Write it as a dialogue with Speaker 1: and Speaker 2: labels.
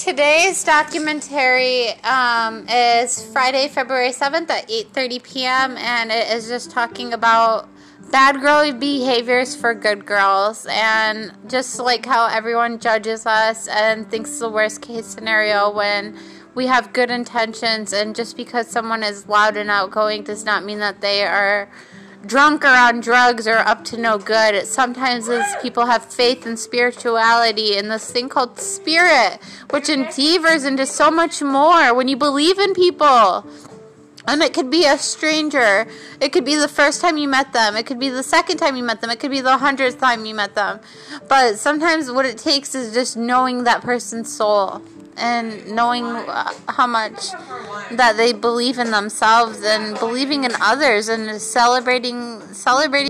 Speaker 1: Today's documentary um, is Friday, February 7th at 8:30 p.m. and it is just talking about bad girl behaviors for good girls and just like how everyone judges us and thinks the worst case scenario when we have good intentions and just because someone is loud and outgoing does not mean that they are drunk or on drugs or up to no good. Sometimes is people have faith and spirituality and this thing called spirit, which endeavors into so much more when you believe in people. And it could be a stranger. It could be the first time you met them. It could be the second time you met them. It could be the hundredth time you met them. But sometimes what it takes is just knowing that person's soul and knowing uh, how much that they believe in themselves and believing in others and celebrating celebrating